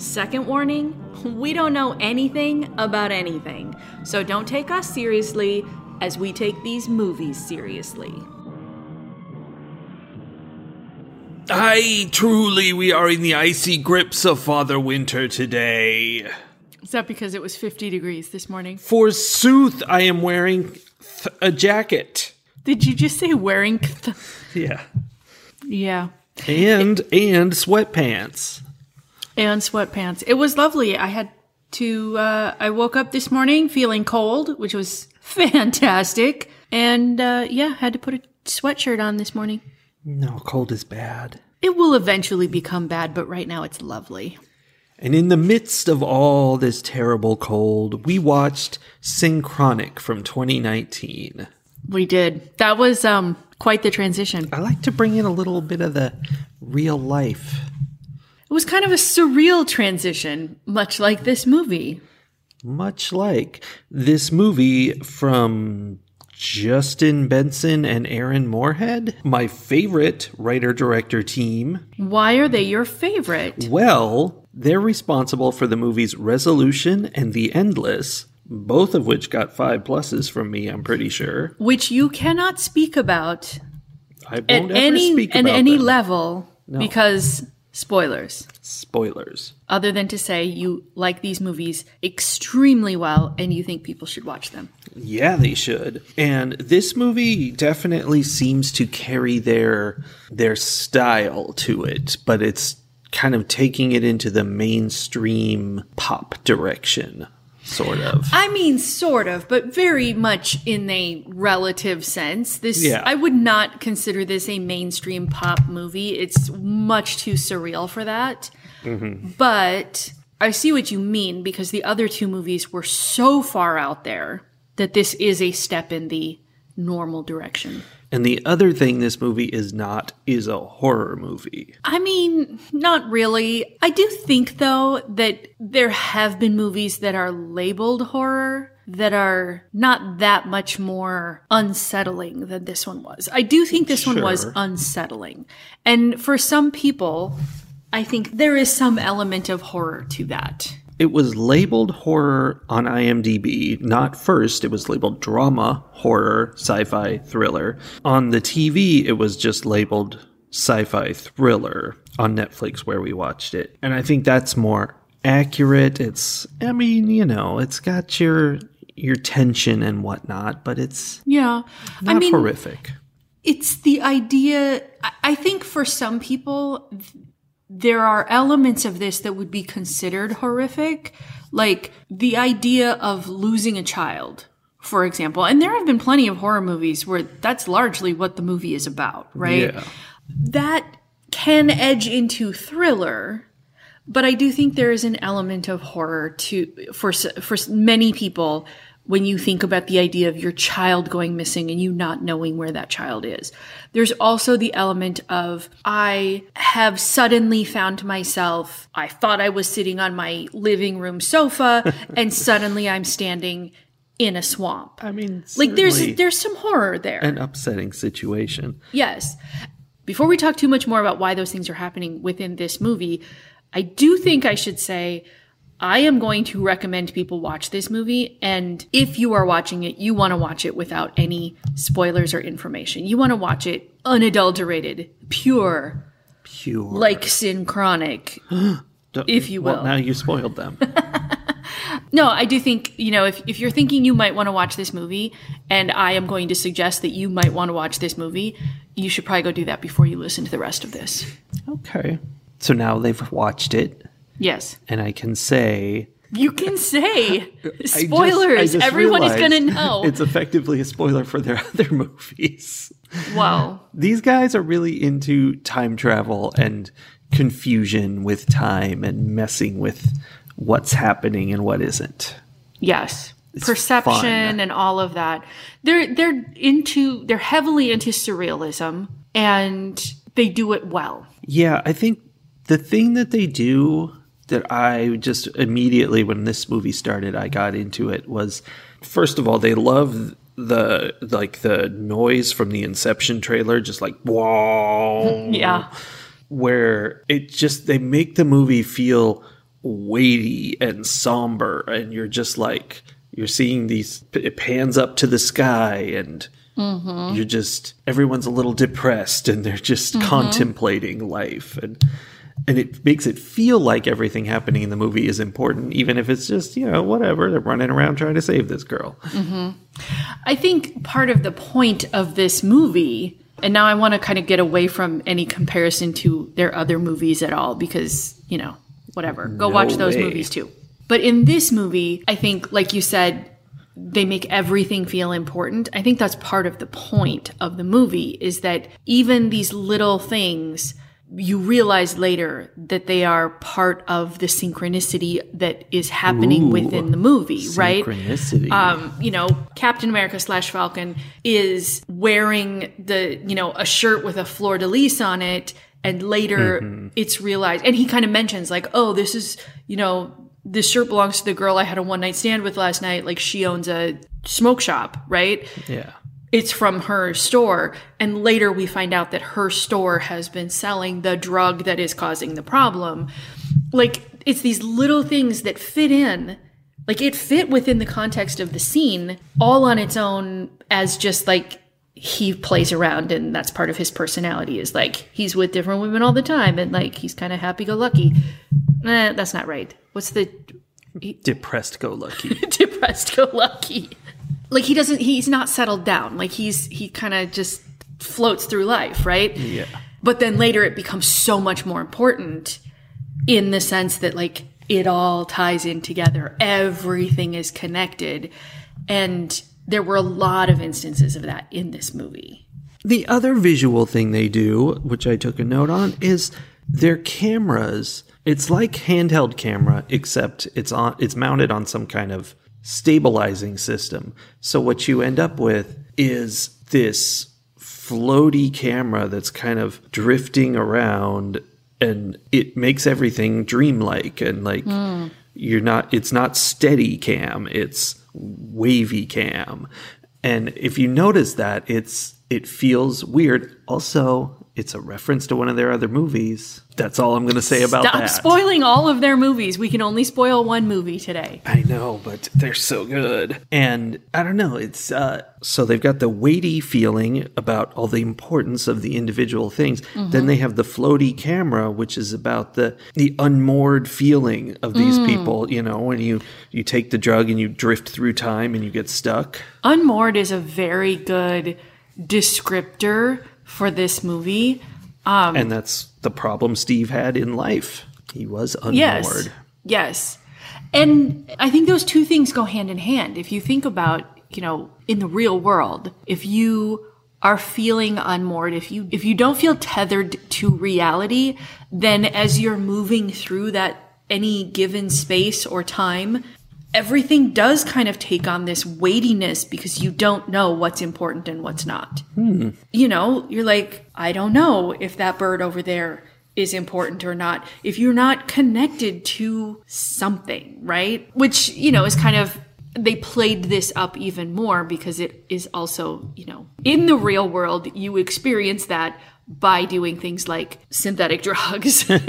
Second warning we don't know anything about anything, so don't take us seriously as we take these movies seriously. I truly, we are in the icy grips of Father Winter today. Is that because it was 50 degrees this morning? Forsooth, I am wearing th- a jacket. Did you just say wearing? Th- Yeah. yeah. And and sweatpants. And sweatpants. It was lovely. I had to, uh, I woke up this morning feeling cold, which was fantastic. And, uh, yeah, had to put a sweatshirt on this morning. No, cold is bad. It will eventually become bad, but right now it's lovely. And in the midst of all this terrible cold, we watched Synchronic from 2019. We did. That was, um, quite the transition. I like to bring in a little bit of the real life. It was kind of a surreal transition, much like this movie. Much like this movie from Justin Benson and Aaron Moorhead, my favorite writer director team. Why are they your favorite? Well, they're responsible for the movies Resolution and The Endless, both of which got five pluses from me, I'm pretty sure. Which you cannot speak about I won't at ever any speak at any them. level because spoilers. Spoilers. Other than to say you like these movies extremely well and you think people should watch them. Yeah, they should. And this movie definitely seems to carry their their style to it, but it's kind of taking it into the mainstream pop direction, sort of. I mean, sort of, but very much in a relative sense. This, Yeah. I would not consider this a mainstream pop movie. It's much too surreal for that. Mm-hmm. But I see what you mean because the other two movies were so far out there that this is a step in the normal direction. And the other thing this movie is not is a horror movie. I mean, not really. I do think, though, that there have been movies that are labeled horror that are not that much more unsettling than this one was. I do think this one was unsettling. And for some people, I think there is some element of horror to that. It was labeled horror on IMDb. Not first, it was labeled drama, horror, sci fi, thriller. On the TV, it was just labeled sci fi thriller on Netflix where we watched it. And I think that's more accurate. It's, I mean, you know, it's got your your tension and whatnot, but it's Yeah. not I mean, horrific. it's the idea I- think for some people there are elements of this that would be considered horrific like the idea of losing a child for example and there have been plenty of horror movies where that's largely what the movie is about right Yeah. that can edge into thriller but I do think there is an element of horror to for for many people when you think about the idea of your child going missing and you not knowing where that child is. There's also the element of I have suddenly found myself I thought I was sitting on my living room sofa and suddenly I'm standing in a swamp. I mean, Like there's there's some horror there. an upsetting situation. Yes. Before we talk too much more about why those things are happening within this movie, I do think I should say I am going to recommend people watch this movie. And if you are watching it, you want to watch it without any spoilers or information. You want to watch it unadulterated, pure, Pure. like synchronic. If you will. Well, now you spoiled them. No, I do think, you know, if, if you're thinking you might want to watch this movie, and I am going to suggest that you might want to watch this movie, you should probably go do that before you listen to the rest of this. okay. So now they've watched it. Yes. and I can say You can say I just- I spoilers. just Everyone is going to know. It's effectively a spoiler for their other movies. Wow. These guys are really into time travel and confusion with time and messing with what's happening and what isn't. Yes. Perception fun. and all of that. They're they're into they're heavily into surrealism and they do it well. Yeah, I think the thing that they do that I just immediately, when this movie started, I got into it was first of all, they love the like the noise from the Inception trailer, just like whoa, Yeah. where it just they make the movie feel weighty and somber, and you're just like you're seeing these it pans up to the sky and. Mm-hmm. You're just everyone's a little depressed and they're just mm-hmm. contemplating life and and it makes it feel like everything happening in the movie is important, even if it's just you know whatever they're running around trying to save this girl. Mm-hmm. I think part of the point of this movie, and now I want to kind of get away from any comparison to their other movies at all because, you know, whatever. Go No watch those way. movies too. But in this movie, I think, like you said, they make everything feel important. I think that's part of the point of the movie is that even these little things, you realize later that they are part of the synchronicity that is happening Ooh. within the movie, right? Synchronicity. um, you know, Captain America slash Falcon is wearing the, you know, a shirt with a fleur de lis on it. And later it's realized, and he kind of mentions, like, oh, this is, you know, this shirt belongs to the girl I had a one night stand with last night. Like, she owns a smoke shop, right? yeah. It's from her store. And later we find out that her store has been selling the drug that is causing the problem. Like, it's these little things that fit in. Like, it fit within the context of the scene all on its own as just like he plays around and that's part of his personality is like he's with different women all the time and like he's kind of happy go lucky. Eh, that's not right. What's the Depressed go lucky. depressed go lucky. Like he doesn't he's not settled down. Like he's he kind of just floats through life, right? Yeah. But then later it becomes so much more important in the sense that like it all ties in together. Everything is connected. And there were a lot of instances of that in this movie. The other visual thing they do, which I took a note on, is their cameras. It's like handheld camera, except it's on it's mounted on some kind of stabilizing system. So what you end up with is this floaty camera that's kind of drifting around and it makes everything dreamlike and like hmm. you're not it's not steady cam, it's wavy cam. And if you notice that, it's it feels weird. Also, it's a reference to one of their other movies. That's all I'm going to say about Stop that. spoiling all of their movies. We can only spoil one movie today. I know, but they're so good. And I don't know, it's uh so they've got the weighty feeling about all the importance of the individual things. Then they have the floaty camera which is about the the unmoored feeling of these people, you know, when you you take the drug and you drift through time and you get stuck. Unmoored is a very good descriptor for this movie. Um, and that's the problem Steve had in life. He was unmoored. Yes. Yes. And I think those two things go hand in hand. If you think about, you know, in the real world, if you are feeling unmoored, if you if you don't feel tethered to reality, then as you're moving through that any given space or time, everything does kind of take on this weightiness because you don't know what's important and what's not. Hmm. You know, you're like, I don't know if that bird over there is important or not. If you're not connected to something, right? Which, you know, is kind of they played this up even more because it is also, you know, in the real world, you experience that by doing things like synthetic drugs.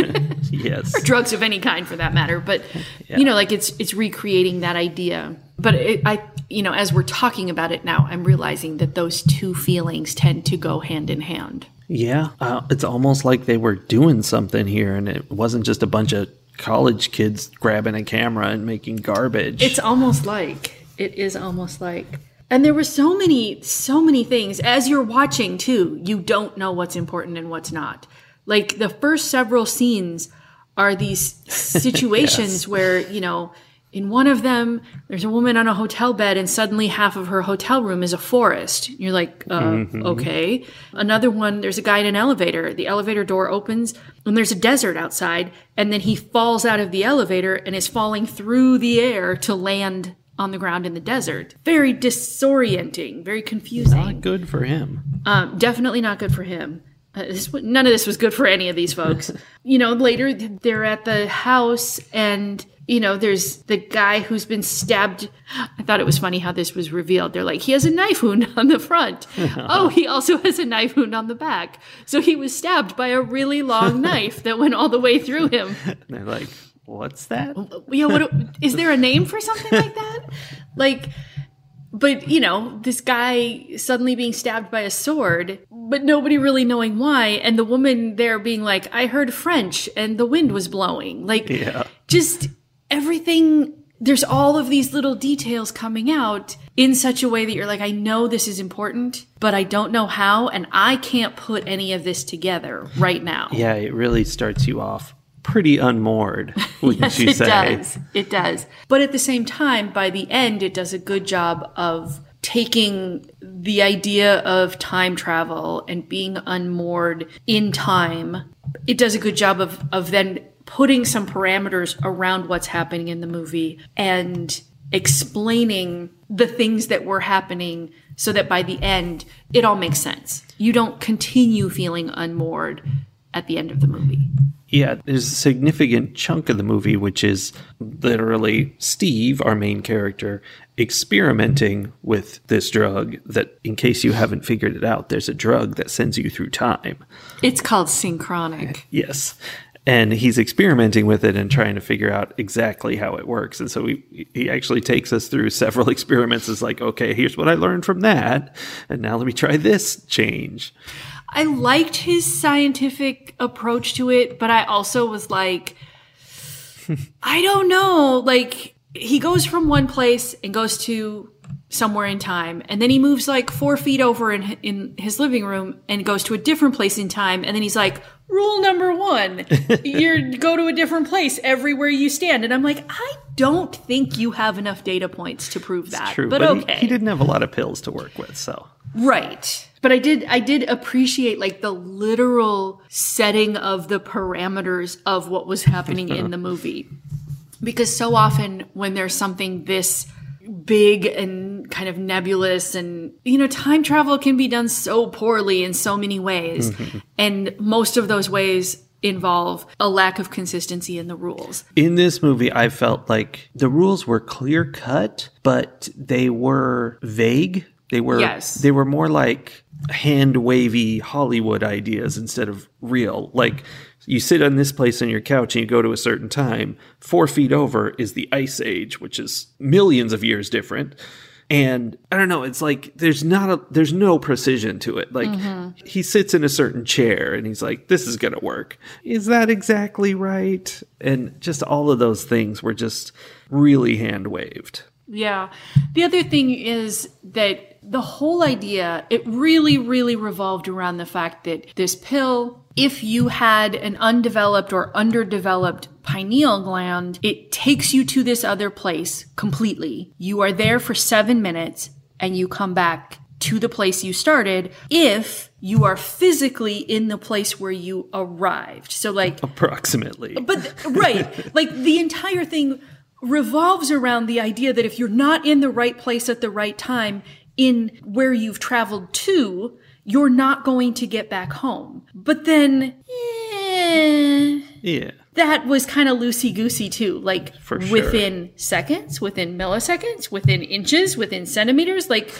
Yes. Or drugs of any kind for that matter. But you know like it's it's recreating that idea. But it, i you know as we're talking about it now i'm realizing that those two feelings tend to go hand in hand. Yeah, uh, it's almost like they were doing something here, and it wasn't just a bunch of college kids grabbing a camera and making garbage. it's almost like it is almost like and there were so many so many things as you're watching too you don't know what's important and what's not. Like the first several scenes are these situations where you know in one of them there's a woman on a hotel bed and suddenly half of her hotel room is a forest. You're like uh, okay. Another one there's a guy in an elevator. The elevator door opens and there's a desert outside and then he falls out of the elevator and is falling through the air to land on the ground in the desert. Very disorienting, very confusing. Not good for him. Um, definitely not good for him. Uh, this, none of this was good for any of these folks. you know, later they're at the house and you know, there's the guy who's been stabbed. I thought it was funny how this was revealed. They're like, he has a knife wound on the front. oh, he also has a knife wound on the back. So he was stabbed by a really long knife that went all the way through him. They're like, what's that? Oh, oh, yeah, what is there a name for something like that? Like but you know, this guy suddenly being stabbed by a sword, but nobody really knowing why, and the woman there being like, "I heard French, and the wind was blowing." Like, Yeah. just everything. There's all of these little details coming out in such a way that you're like, I know this is important, but I don't know how, and I can't put any of this together right now. Yeah, it really starts you off pretty unmoored, wouldn't Yes, you it does. It does. But at the same time, by the end, it does a good job of taking the idea of time travel and being unmoored in time. It does a good job of, of then putting some parameters around what's happening in the movie and explaining the things that were happening so that by the end, it all makes sense. You don't continue feeling unmoored at the end of the movie. Yeah, there's a significant chunk of the movie which is literally Steve, our main character, experimenting with this drug that, in case you haven't figured it out, there's a drug that sends you through time. It's called synchronic. Yes. And he's experimenting with it and trying to figure out exactly how it works. And so he, he actually takes us through several experiments. It's like, okay, here's what I learned from that. And now let me try this change. I liked his scientific approach to it, but I also was like, I don't know. Like, he goes from one place and goes to somewhere in time, and then he moves like four feet over in, in his living room and goes to a different place in time, and then he's like, Rule number one, you go to a different place everywhere you stand. And I'm like, I don't think you have enough data points to prove that. True. but, But, he- okay. he, didn't have a lot of pills to work with. So Right. But I did I did appreciate like the literal setting of the parameters of what was happening in the movie. Because so often when there's something this big and kind of nebulous and you know time travel can be done so poorly in so many ways and most of those ways involve a lack of consistency in the rules. in this movie, I felt like the rules were clear cut, but they were vague. They were Yes. they were more like hand wavy Hollywood ideas instead of real. Like you sit on this place on your couch and you go to a certain time. Four feet over is the Ice Age, which is millions of years different. And I don't know, it's like there's not a there's no precision to it. Like mm-hmm. he sits in a certain chair and he's like, This is gonna work. Is that exactly right? And just all of those things were just really hand waved. Yeah. The other thing is that the whole idea, it really, really revolved around the fact that this pill, if you had an undeveloped or underdeveloped pineal gland, it takes you to this other place completely. You are there for seven minutes and you come back to the place you started if you are physically in the place where you arrived. So, like, Approximately. but right, like the entire thing revolves around the idea that if you're not in the right place at the right time in where you've traveled to, you're not going to get back home. But then, eh, yeah. that was kind of loosey goosey too. Like sure. within seconds, within milliseconds, within inches, within centimeters. Like,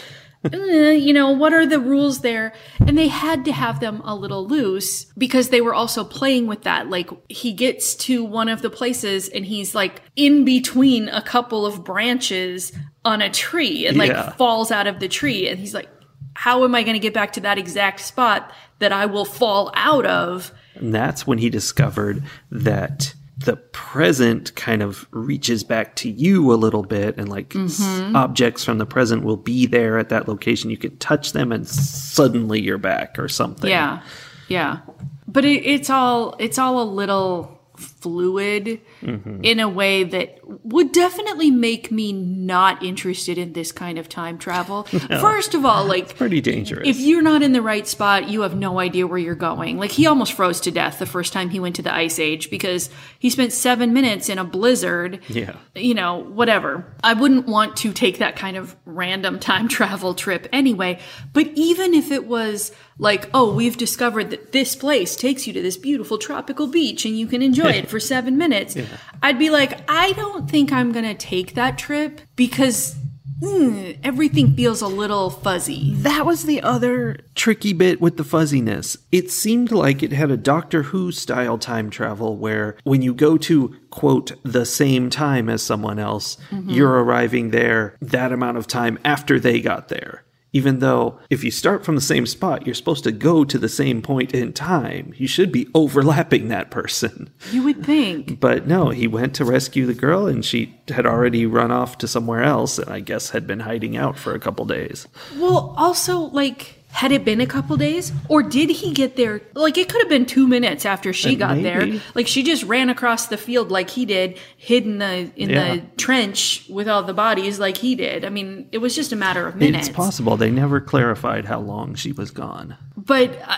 Eh, you know, what are the rules there? And they had to have them a little loose because they were also playing with that. Like, he gets to one of the places and he's like in between a couple of branches on a tree and like Yeah. falls out of the tree. And he's like, how am I going to get back to that exact spot that I will fall out of? And that's when he discovered that the present kind of reaches back to you a little bit and like Mm-hmm. objects from the present will be there at that location you can touch them and suddenly you're back or something Yeah, yeah. But it, it's all it's all a little fluid mm-hmm. in a way that would definitely make me not interested in this kind of time travel. First of all, like it's Pretty dangerous. if you're not in the right spot, you have no idea where you're going. Like he almost froze to death the first time he went to the ice age because he spent 7 minutes in a blizzard yeah. you know, whatever. I wouldn't want to take that kind of random time travel trip anyway. But even if it was like, oh, we've discovered that this place takes you to this beautiful tropical beach and you can enjoy it for seven minutes, I'd be like, I don't think I'm going to take that trip because mm, everything feels a little fuzzy. That was the other tricky bit with the fuzziness. It seemed like it had a Doctor Who style time travel where when you go to, quote, the same time as someone else, you're arriving there that amount of time after they got there. Even though if you start from the same spot, you're supposed to go to the same point in time. You should be overlapping that person. You would think. But no, he went to rescue the girl and she had already run off to somewhere else and I guess had been hiding out for a couple days. Well, also, like, had it been a couple days? Or did he get there? Like, it could have been two minutes after she got there. Like, she just ran across the field like he did, hid in the in Yeah. the trench with all the bodies like he did. I mean, it was just a matter of minutes. It's possible. They never clarified how long she was gone. But, uh,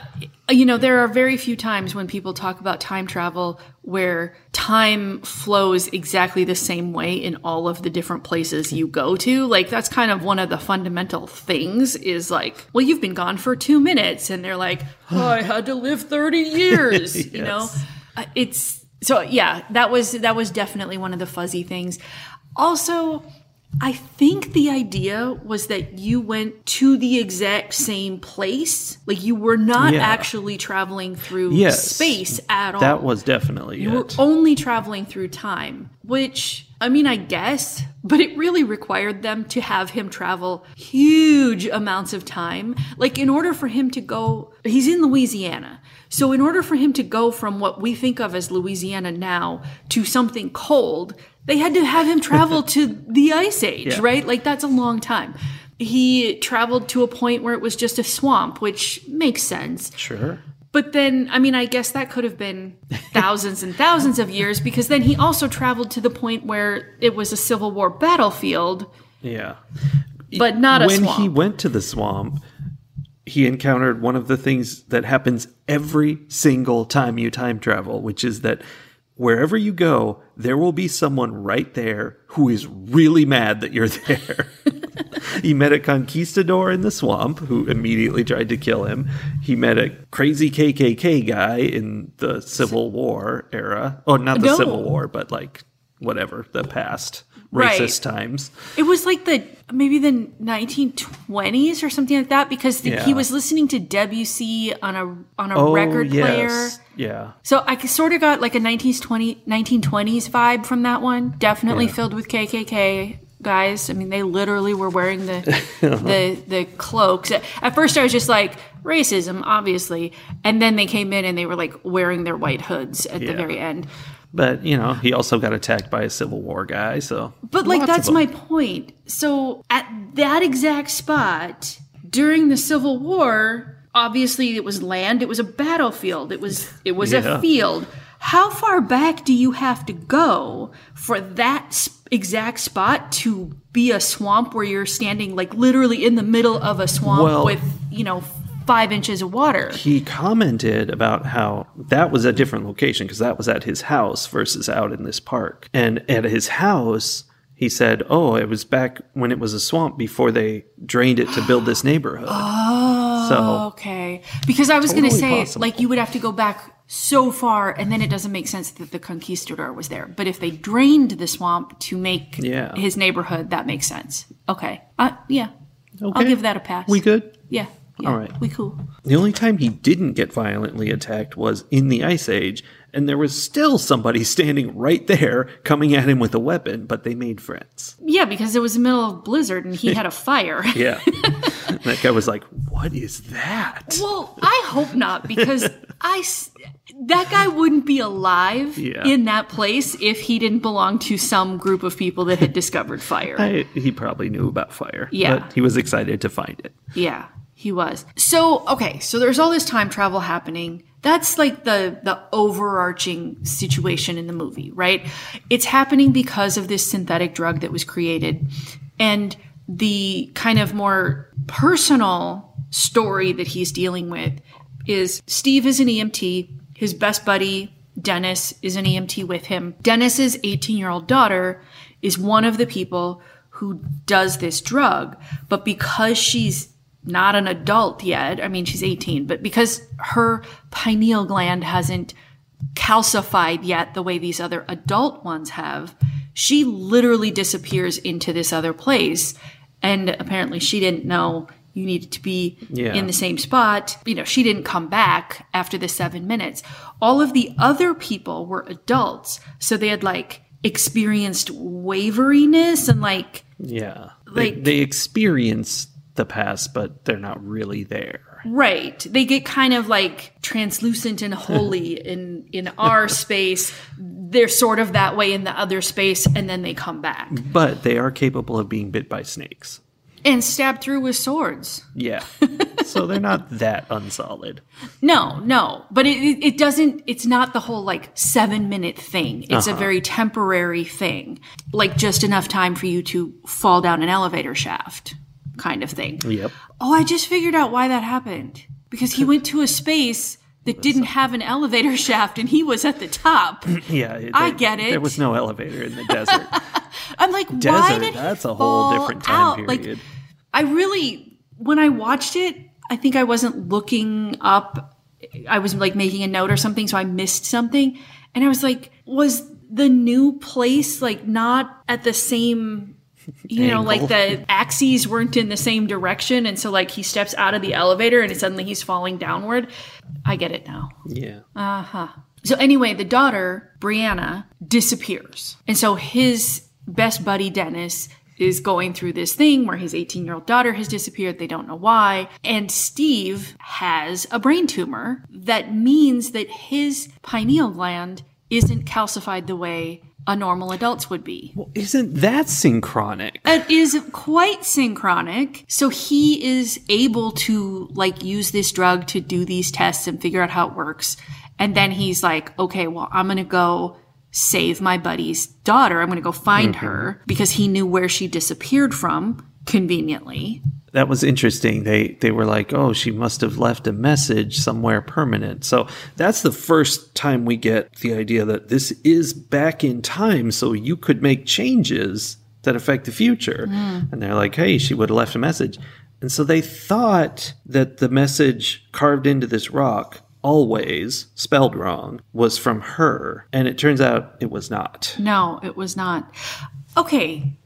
you know, there are very few times when people talk about time travel where time flows exactly the same way in all of the different places you go to. Like, that's kind of one of the fundamental things is like, well, you've been gone for two minutes. And they're like, oh, I had to live 30 years, you know? Uh, It's, so yeah, that was, that was definitely one of the fuzzy things. Also, I think the idea was that you went to the exact same place. Like you were not Yeah. actually traveling through Yes. space at all. That was definitely you were only traveling through time, which I mean, I guess, but it really required them to have him travel huge amounts of time. Like in order for him to go, he's in Louisiana. So in order for him to go from what we think of as Louisiana now to something cold, they had to have him travel to the ice age, Yeah. right? Like that's a long time. He traveled to a point where it was just a swamp, which makes sense. Sure. But then, I mean, I guess that could have been thousands and thousands of years because then he also traveled to the point where it was a Civil War battlefield, Yeah. but not a swamp. when swamp. he went to the swamp, he encountered one of the things that happens every single time you time travel, which is that wherever you go, there will be someone right there who is really mad that you're there. he met a conquistador in the swamp who immediately tried to kill him. He met a crazy KKK guy in the Civil War era. Oh, not the No. Civil War, but like whatever, the past Right. racist times. it was like the maybe the 1920s or something like that because the, he was listening to Debussy on a on a Oh, record player. yes. Yeah. So I sort of got like a 1920, 1920s vibe from that one. Definitely Yeah. filled with KKK guys. I mean, they literally were wearing the the the cloaks. At first, I was just like racism, obviously, and then they came in and they were like wearing their white hoods at the very end. But you know, he also got attacked by a Civil War guy. So, But like that's my point. So at that exact spot during the Civil War, obviously it was land, it was a battlefield, it was it was Yeah. a field. How far back do you have to go for that exact spot to be a swamp where you're standing like literally in the middle of a swamp Well- with, you know, 5 inches of water? He commented about how that was a different location because that was at his house versus out in this park. And at his house, he said, "Oh, it was back when it was a swamp before they drained it to build this neighborhood." Oh, So okay. Because I was going to say, possible. like, you would have to go back so far, and then it doesn't make sense that the conquistador was there. But if they drained the swamp to make Yeah. his neighborhood, that makes sense. Okay. Uh, yeah. I'll give that a pass. we good. Yeah. Yeah. All right. We cool. The only time he didn't get violently attacked was in the Ice Age, and there was still somebody standing right there coming at him with a weapon, but they made friends. Yeah, because it was the middle of blizzard and he had a fire. Yeah. that guy was like, What is that? Well, I hope not because I that guy wouldn't be alive Yeah. in that place if he didn't belong to some group of people that had discovered fire. I, he probably knew about fire. Yeah. But he was excited to find it. Yeah. He was. So, okay, so there's all this time travel happening. That's like the the overarching situation in the movie, right? It's happening because of this synthetic drug that was created. And the kind of more personal story that he's dealing with is Steve is an EMT, his best buddy Dennis is an EMT with him. Dennis's 18-year-old daughter is one of the people who does this drug, but because she's not an adult yet. I mean, she's 18, but because her pineal gland hasn't calcified yet the way these other adult ones have, she literally disappears into this other place. And apparently she didn't know you needed to be Yeah. in the same spot. You know, she didn't come back after the seven minutes. All of the other people were adults. So they had like experienced waveriness and like, Yeah. Like- they, they experience the past, but they're not really there. Right. They get kind of like translucent and holy in in our space. They're sort of that way in the other space and then they come back. But they are capable of being bit by snakes. And stabbed through with swords. Yeah. so they're not that unsolid. No, no. But it, it, doesn't it's not the whole like 7 minute thing. It's a uh-huh. very temporary thing. Like just enough time for you to fall down an elevator shaft kind of thing. Yep. Oh, I just figured out why that happened. Because he went to a space that didn't have an elevator shaft and he was at the top. Yeah. it- I get it. There was no elevator in the desert. I'm like, why Desert, did he that's a whole different time out? Like, period. I really, when I watched it, I think I wasn't looking up. I was like making a note or something, so I missed something, and I was like, was the new place like not at the same? You know, like the axes weren't in the same direction, and so like he steps out of the elevator and suddenly he's falling downward. I get it now. yeah. Uh huh. So anyway, the daughter, Brianna, disappears. And so his best buddy, Dennis, is going through this thing where his 18 year old daughter has disappeared. They don't know why. And Steve has a brain tumor that means that his pineal gland isn't calcified the way a normal adult's would be. Well, isn't that synchronic? It is quite synchronic. So he is able to like use this drug to do these tests and figure out how it works. And then he's like, okay, well, I'm going to go save my buddy's daughter. I'm going to go find mm-hmm. her because he knew where she disappeared from conveniently. that was interesting. They they were like, "Oh, she must have left a message somewhere permanent." So that's the first time we get the idea that this is back in time, so you could make changes that affect the future. Hmm. And they're like, "Hey, she would have left a message." And so they thought that the message carved into this rock always spelled wrong was from her and it turns out it was not No, it was not. Okay.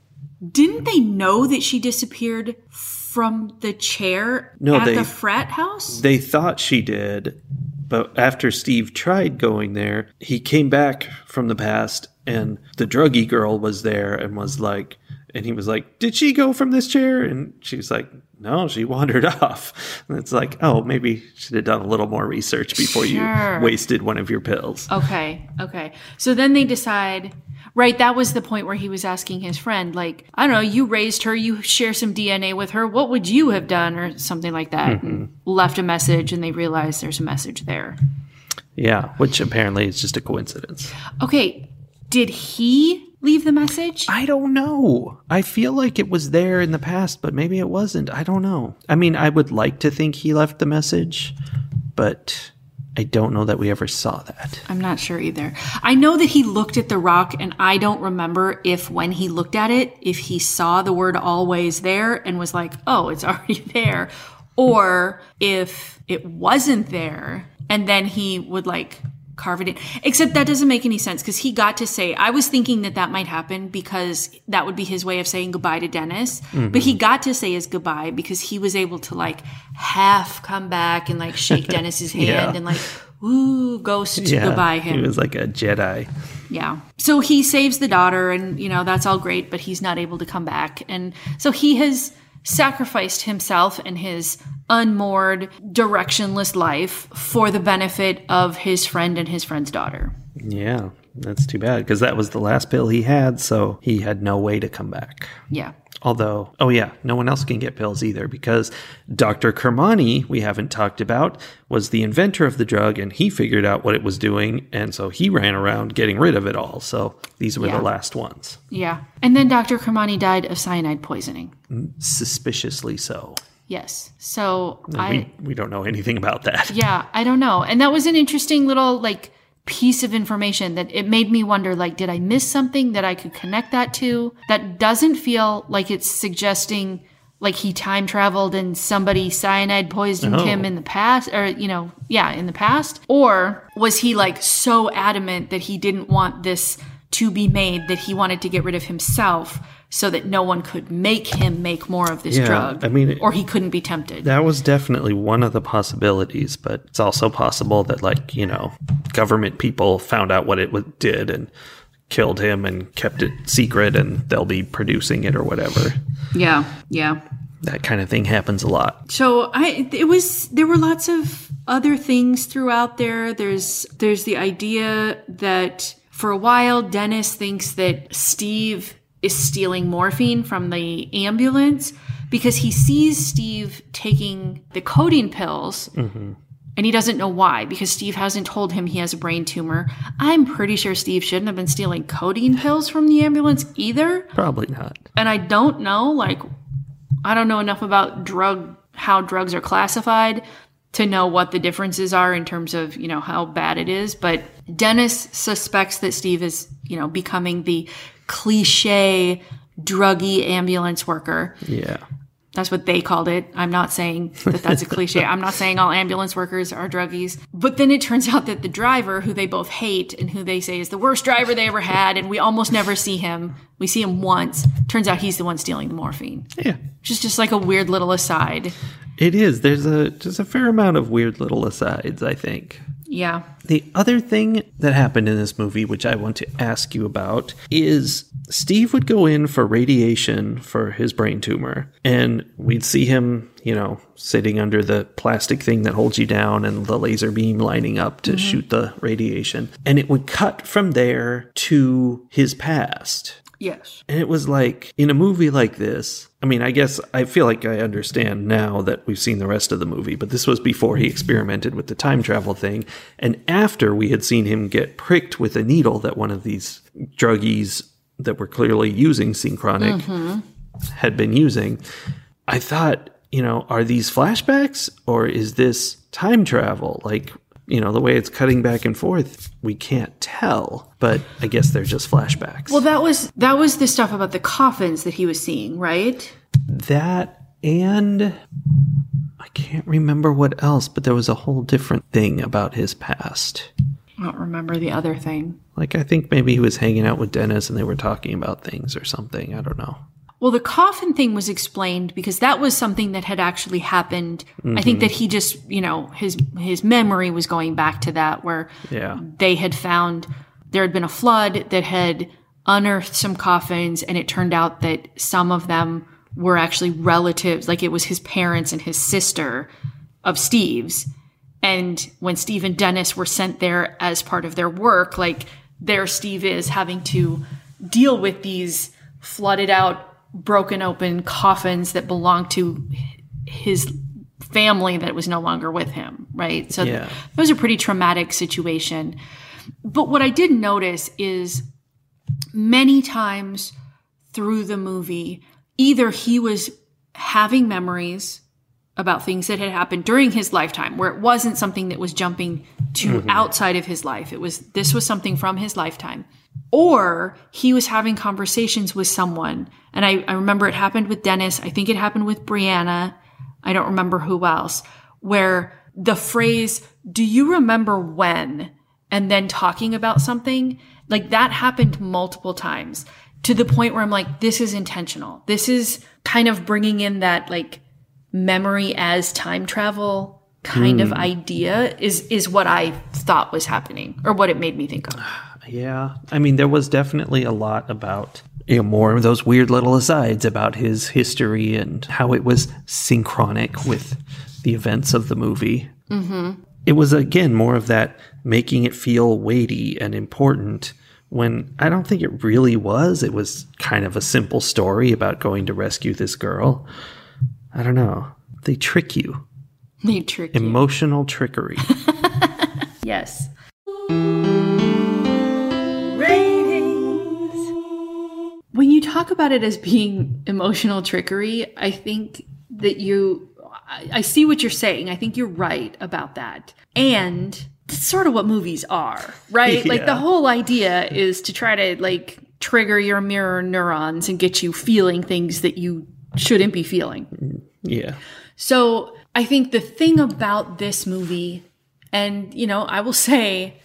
Didn't they know that she disappeared from the chair No, at they- the frat house? They thought she did, but after Steve tried going there, he came back from the past and the druggy girl was there and was like, and he was like, Did she go from this chair? And she's like, No, she wandered off. And it's like, Oh, maybe should have done a little more research before Sure. you wasted one of your pills. Okay, okay. So then they decide, right? That was the point where he was asking his friend, like, I don't know, you raised her, you share some DNA with her. What would you have done, or something like that? And left a message, and they realize there's a message there. Yeah, which apparently is just a coincidence. Okay, did he leave the message? I don't know. I feel like it was there in the past, but maybe it wasn't. I don't know. I mean, I would like to think he left the message, but I don't know that we ever saw that. I'm not sure either. I know that he looked at the rock, and I don't remember if when he looked at it, if he saw the word always there and was like, oh, it's already there, or if it wasn't there and then he would like carve it in. Except that doesn't make any sense because he got to say, I was thinking that that might happen because that would be his way of saying goodbye to Dennis. Mm-hmm. But he got to say his goodbye because he was able to like half come back and like shake Dennis's hand Yeah. and like, ooh, ghost goodbye him. He was like a Jedi. Yeah. So he saves the daughter, and, you know, that's all great, but he's not able to come back. And so he has sacrificed himself and his unmoored, directionless life for the benefit of his friend and his friend's daughter. Yeah. That's too bad because that was the last pill he had, so he had no way to come back. Yeah. Although, oh yeah, no one else can get pills either because Dr. Kermani, we haven't talked about, was the inventor of the drug and he figured out what it was doing. And so he ran around getting rid of it all. So these were Yeah. the last ones. Yeah. And then Dr. Kermani died of cyanide poisoning. Mm, suspiciously so. Yes. So I. we, we don't know anything about that. Yeah, I don't know. And that was an interesting little like piece of information that it made me wonder like did I miss something that I could connect that to? That doesn't feel like it's suggesting like he time traveled and somebody cyanide poisoned Oh. him in the past or you know, yeah, in the past or was he like so adamant that he didn't want this to be made that he wanted to get rid of himself so that no one could make him make more of this Yeah, drug I mean, or he couldn't be tempted. That was definitely one of the possibilities, but it's also possible that, like, you know, government people found out what it did and killed him and kept it secret and they'll be producing it or whatever. yeah, yeah. That kind of thing happens a lot. So I it was there were lots of other things throughout there. There's there's the idea that for a while Dennis thinks that Steve is stealing morphine from the ambulance because he sees Steve taking the codeine pills and he doesn't know why because Steve hasn't told him he has a brain tumor. I'm pretty sure Steve shouldn't have been stealing codeine pills from the ambulance either Probably not. and I don't know, like, I don't know enough about drug, how drugs are classified to know what the differences are in terms of, you know, how bad it is. But Dennis suspects that Steve is, you know, becoming the cliche druggy ambulance worker. Yeah. That's what they called it. I'm not saying that that's a cliche. I'm not saying all ambulance workers are druggies. But then it turns out that the driver, who they both hate and who they say is the worst driver they ever had, and we almost never see him. We see him once. Turns out he's the one stealing the morphine. Yeah. Is just like a weird little aside. It is. There's a just a fair amount of weird little asides, I think. Yeah. The other thing that happened in this movie, which I want to ask you about, is Steve would go in for radiation for his brain tumor, and we'd see him, you know, sitting under the plastic thing that holds you down and the laser beam lining up to mm-hmm. shoot the radiation. And it would cut from there to his past. Yes. And it was like, in a movie like this, I mean, I guess I feel like I understand now that we've seen the rest of the movie, but this was before he experimented with the time travel thing. And after we had seen him get pricked with a needle that one of these druggies that were clearly using synchronic mm-hmm. had been using, I thought, you know, are these flashbacks or is this time travel? Like, you know, the way it's cutting back and forth, we can't tell. But I guess they're just flashbacks. Well, that was that was the stuff about the coffins that he was seeing, right? That and I can't remember what else, but there was a whole different thing about his past. I don't remember the other thing. Like I think maybe he was hanging out with Dennis and they were talking about things or something. I don't know. Well, the coffin thing was explained because that was something that had actually happened. I think mm-hmm. that he just, you know, his his memory was going back to that where Yeah. they had found there had been a flood that had unearthed some coffins and it turned out that some of them were actually relatives like it was his parents and his sister of Steve's and when Steve and Dennis were sent there as part of their work like there Steve is having to deal with these flooded out broken open coffins that belonged to his family that was no longer with him right so Yeah. it was a pretty traumatic situation. But what I did notice is many times through the movie, either he was having memories about things that had happened during his lifetime, where it wasn't something that was jumping to mm-hmm. outside of his life. It was, this was something from his lifetime. Or he was having conversations with someone. And I, I remember it happened with Dennis. I think it happened with Brianna. I don't remember who else, where the phrase, do you remember when? And then talking about something like that happened multiple times to the point where I'm like, this is intentional. This is kind of bringing in that like memory as time travel kind of hmm. idea is, is what I thought was happening or what it made me think of. Yeah. I mean, there was definitely a lot about you know, more of those weird little asides about his history and how it was synchronic with the events of the movie. Mm-hmm. It was, again, more of that making it feel weighty and important when I don't think it really was. It was kind of a simple story about going to rescue this girl. I don't know. They trick you. They trick you. Emotional trickery. Yes. Talk about it as being emotional trickery, I think that you, I, I see what you're saying. I think you're right about that. And that's sort of what movies are, right? Like the whole idea is to try to like trigger your mirror neurons and get you feeling things that you shouldn't be feeling. yeah. So I think the thing about this movie, and you know, I will say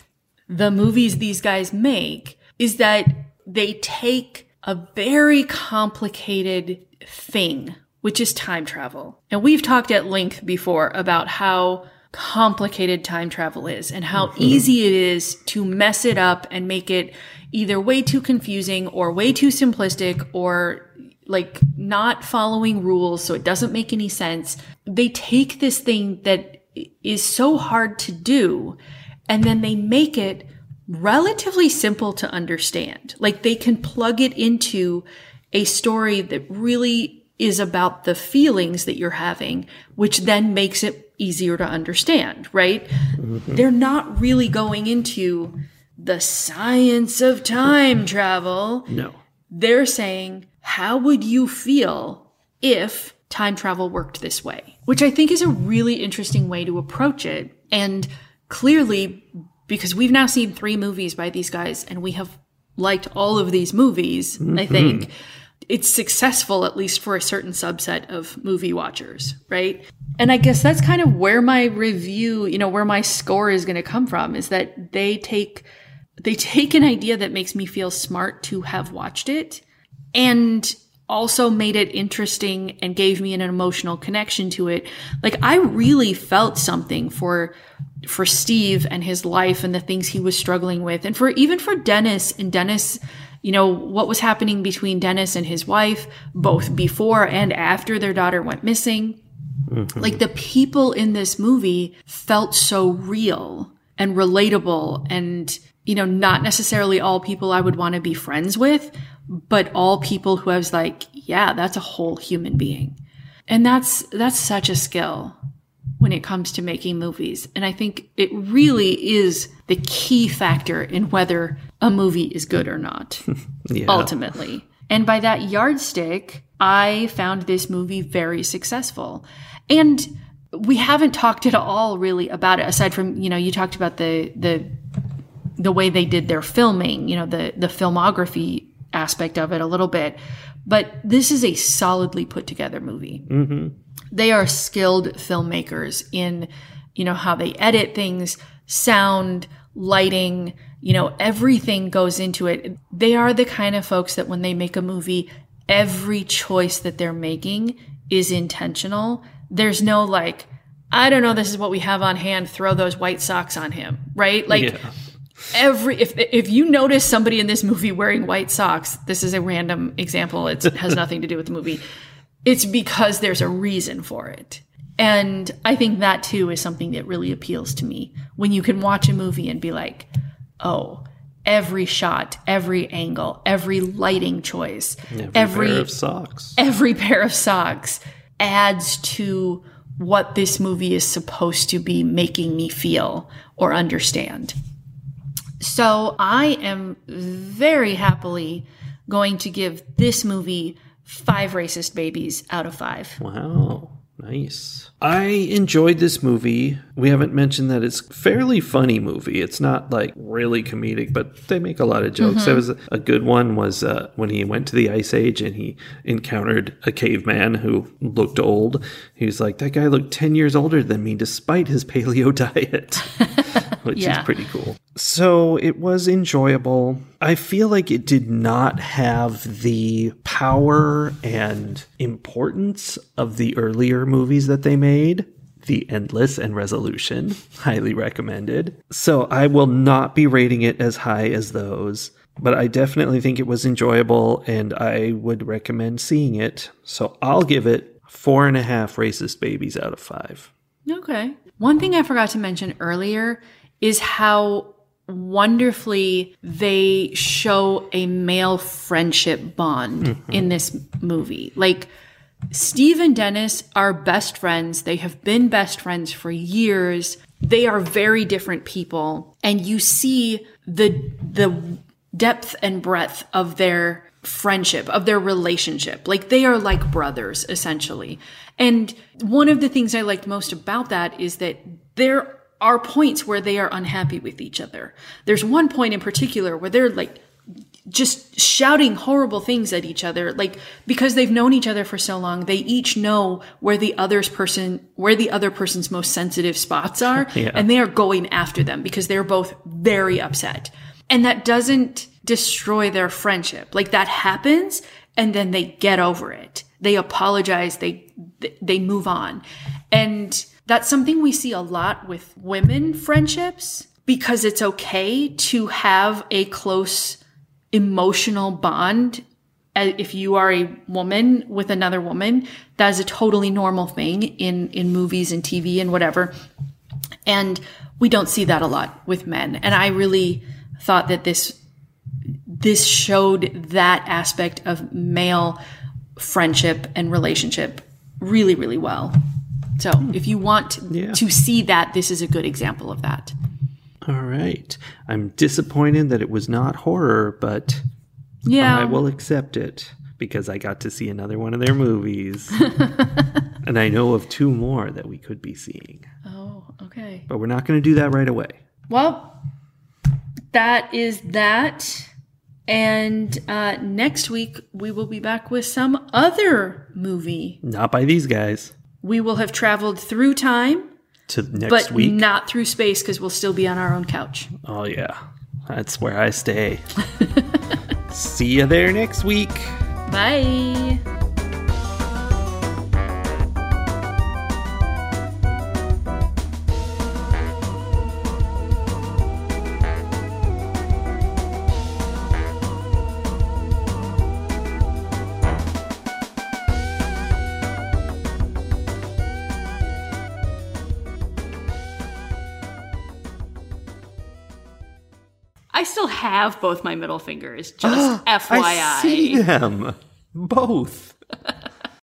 the movies these guys make, is that they take a very complicated thing, which is time travel. And we've talked at length before about how complicated time travel is and how mm-hmm. easy it is to mess it up and make it either way too confusing or way too simplistic or like not following rules so it doesn't make any sense. They take this thing that is so hard to do and then they make it relatively simple to understand. Like they can plug it into a story that really is about the feelings that you're having, which then makes it easier to understand, right? Mm-hmm. They're not really going into the science of time travel No. they're saying, how would you feel if time travel worked this way? Which I think is a really interesting way to approach it. And clearly, because we've now seen three movies by these guys and we have liked all of these movies, I mm-hmm. think it's successful, at least for a certain subset of movie watchers, right? And I guess that's kind of where my review, you know, where my score is going to come from is that they take they take an idea that makes me feel smart to have watched it and also made it interesting and gave me an emotional connection to it. Like I really felt something for for Steve and his life and the things he was struggling with and for even for Dennis and Dennis you know what was happening between Dennis and his wife both before and after their daughter went missing. Mm-hmm. Like the people in this movie felt so real and relatable and you know not necessarily all people I would want to be friends with but all people who I was like yeah that's a whole human being. And that's that's such a skill when it comes to making movies. And I think it really is the key factor in whether a movie is good or not Yeah. ultimately. And by that yardstick, I found this movie very successful. And we haven't talked at all really about it aside from, you know, you talked about the the the way they did their filming, you know, the the filmography aspect of it a little bit. But this is a solidly put together movie. Mm-hmm. They are skilled filmmakers in, you know, how they edit things, sound, lighting, you know, everything goes into it. They are the kind of folks that when they make a movie, every choice that they're making is intentional. There's no like, I don't know, this is what we have on hand, throw those white socks on him, right? Like, Yeah. every if if you notice somebody in this movie wearing white socks, this is a random example. It's, it has nothing to do with the movie. It's because there's a reason for it. And I think that too is something that really appeals to me when you can watch a movie and be like, "Oh, every shot, every angle, every lighting choice, Every, pair of socks. every pair of socks adds to what this movie is supposed to be making me feel or understand. So I am very happily going to give this movie five racist babies out of five. Wow. Nice. I enjoyed this movie. We haven't mentioned that it's fairly funny movie. It's not like really comedic, but they make a lot of jokes. There was a, a good one was uh, when he went to the ice age and he encountered a caveman who looked old. He was like, "That guy looked 10 years older than me despite his paleo diet." Which Yeah. is pretty cool. So it was enjoyable. I feel like it did not have the power and importance of the earlier movies that they made. The Endless and Resolution, highly recommended. So I will not be rating it as high as those, but I definitely think it was enjoyable and I would recommend seeing it. So I'll give it four and a half racist babies out of five. Okay. One thing I forgot to mention earlier is how wonderfully they show a male friendship bond mm-hmm. in this movie. Like Steve and Dennis are best friends. They have been best friends for years. They are very different people and you see the the depth and breadth of their friendship, of their relationship. Like they are like brothers essentially. And one of the things I liked most about that is that there are points where they are unhappy with each other. There's one point in particular where they're like just shouting horrible things at each other like because they've known each other for so long they each know where the other's person where the other person's most sensitive spots are Yeah. and they are going after them because they're both very upset and that doesn't destroy their friendship like that happens and then they get over it they apologize they they move on and that's something we see a lot with women friendships because it's okay to have a close emotional bond uh, if you are a woman with another woman. That is a totally normal thing in in movies and TV and whatever. And we don't see that a lot with men. And i really thought that this this showed that aspect of male friendship and relationship really really well so if you want Yeah. to see that this is a good example of that All right. I'm disappointed that it was not horror, but yeah I will accept it because I got to see another one of their movies. and I know of two more that we could be seeing. oh okay But we're not going to do that right away. Well, that is that. And uh, next week, we will be back with some other movie. Not by these guys. We will have traveled through time, To next but week. not through space because we'll still be on our own couch. oh, yeah. That's where I stay. see you there next week. Bye. Have both my middle fingers, just FYI. I see them. Both.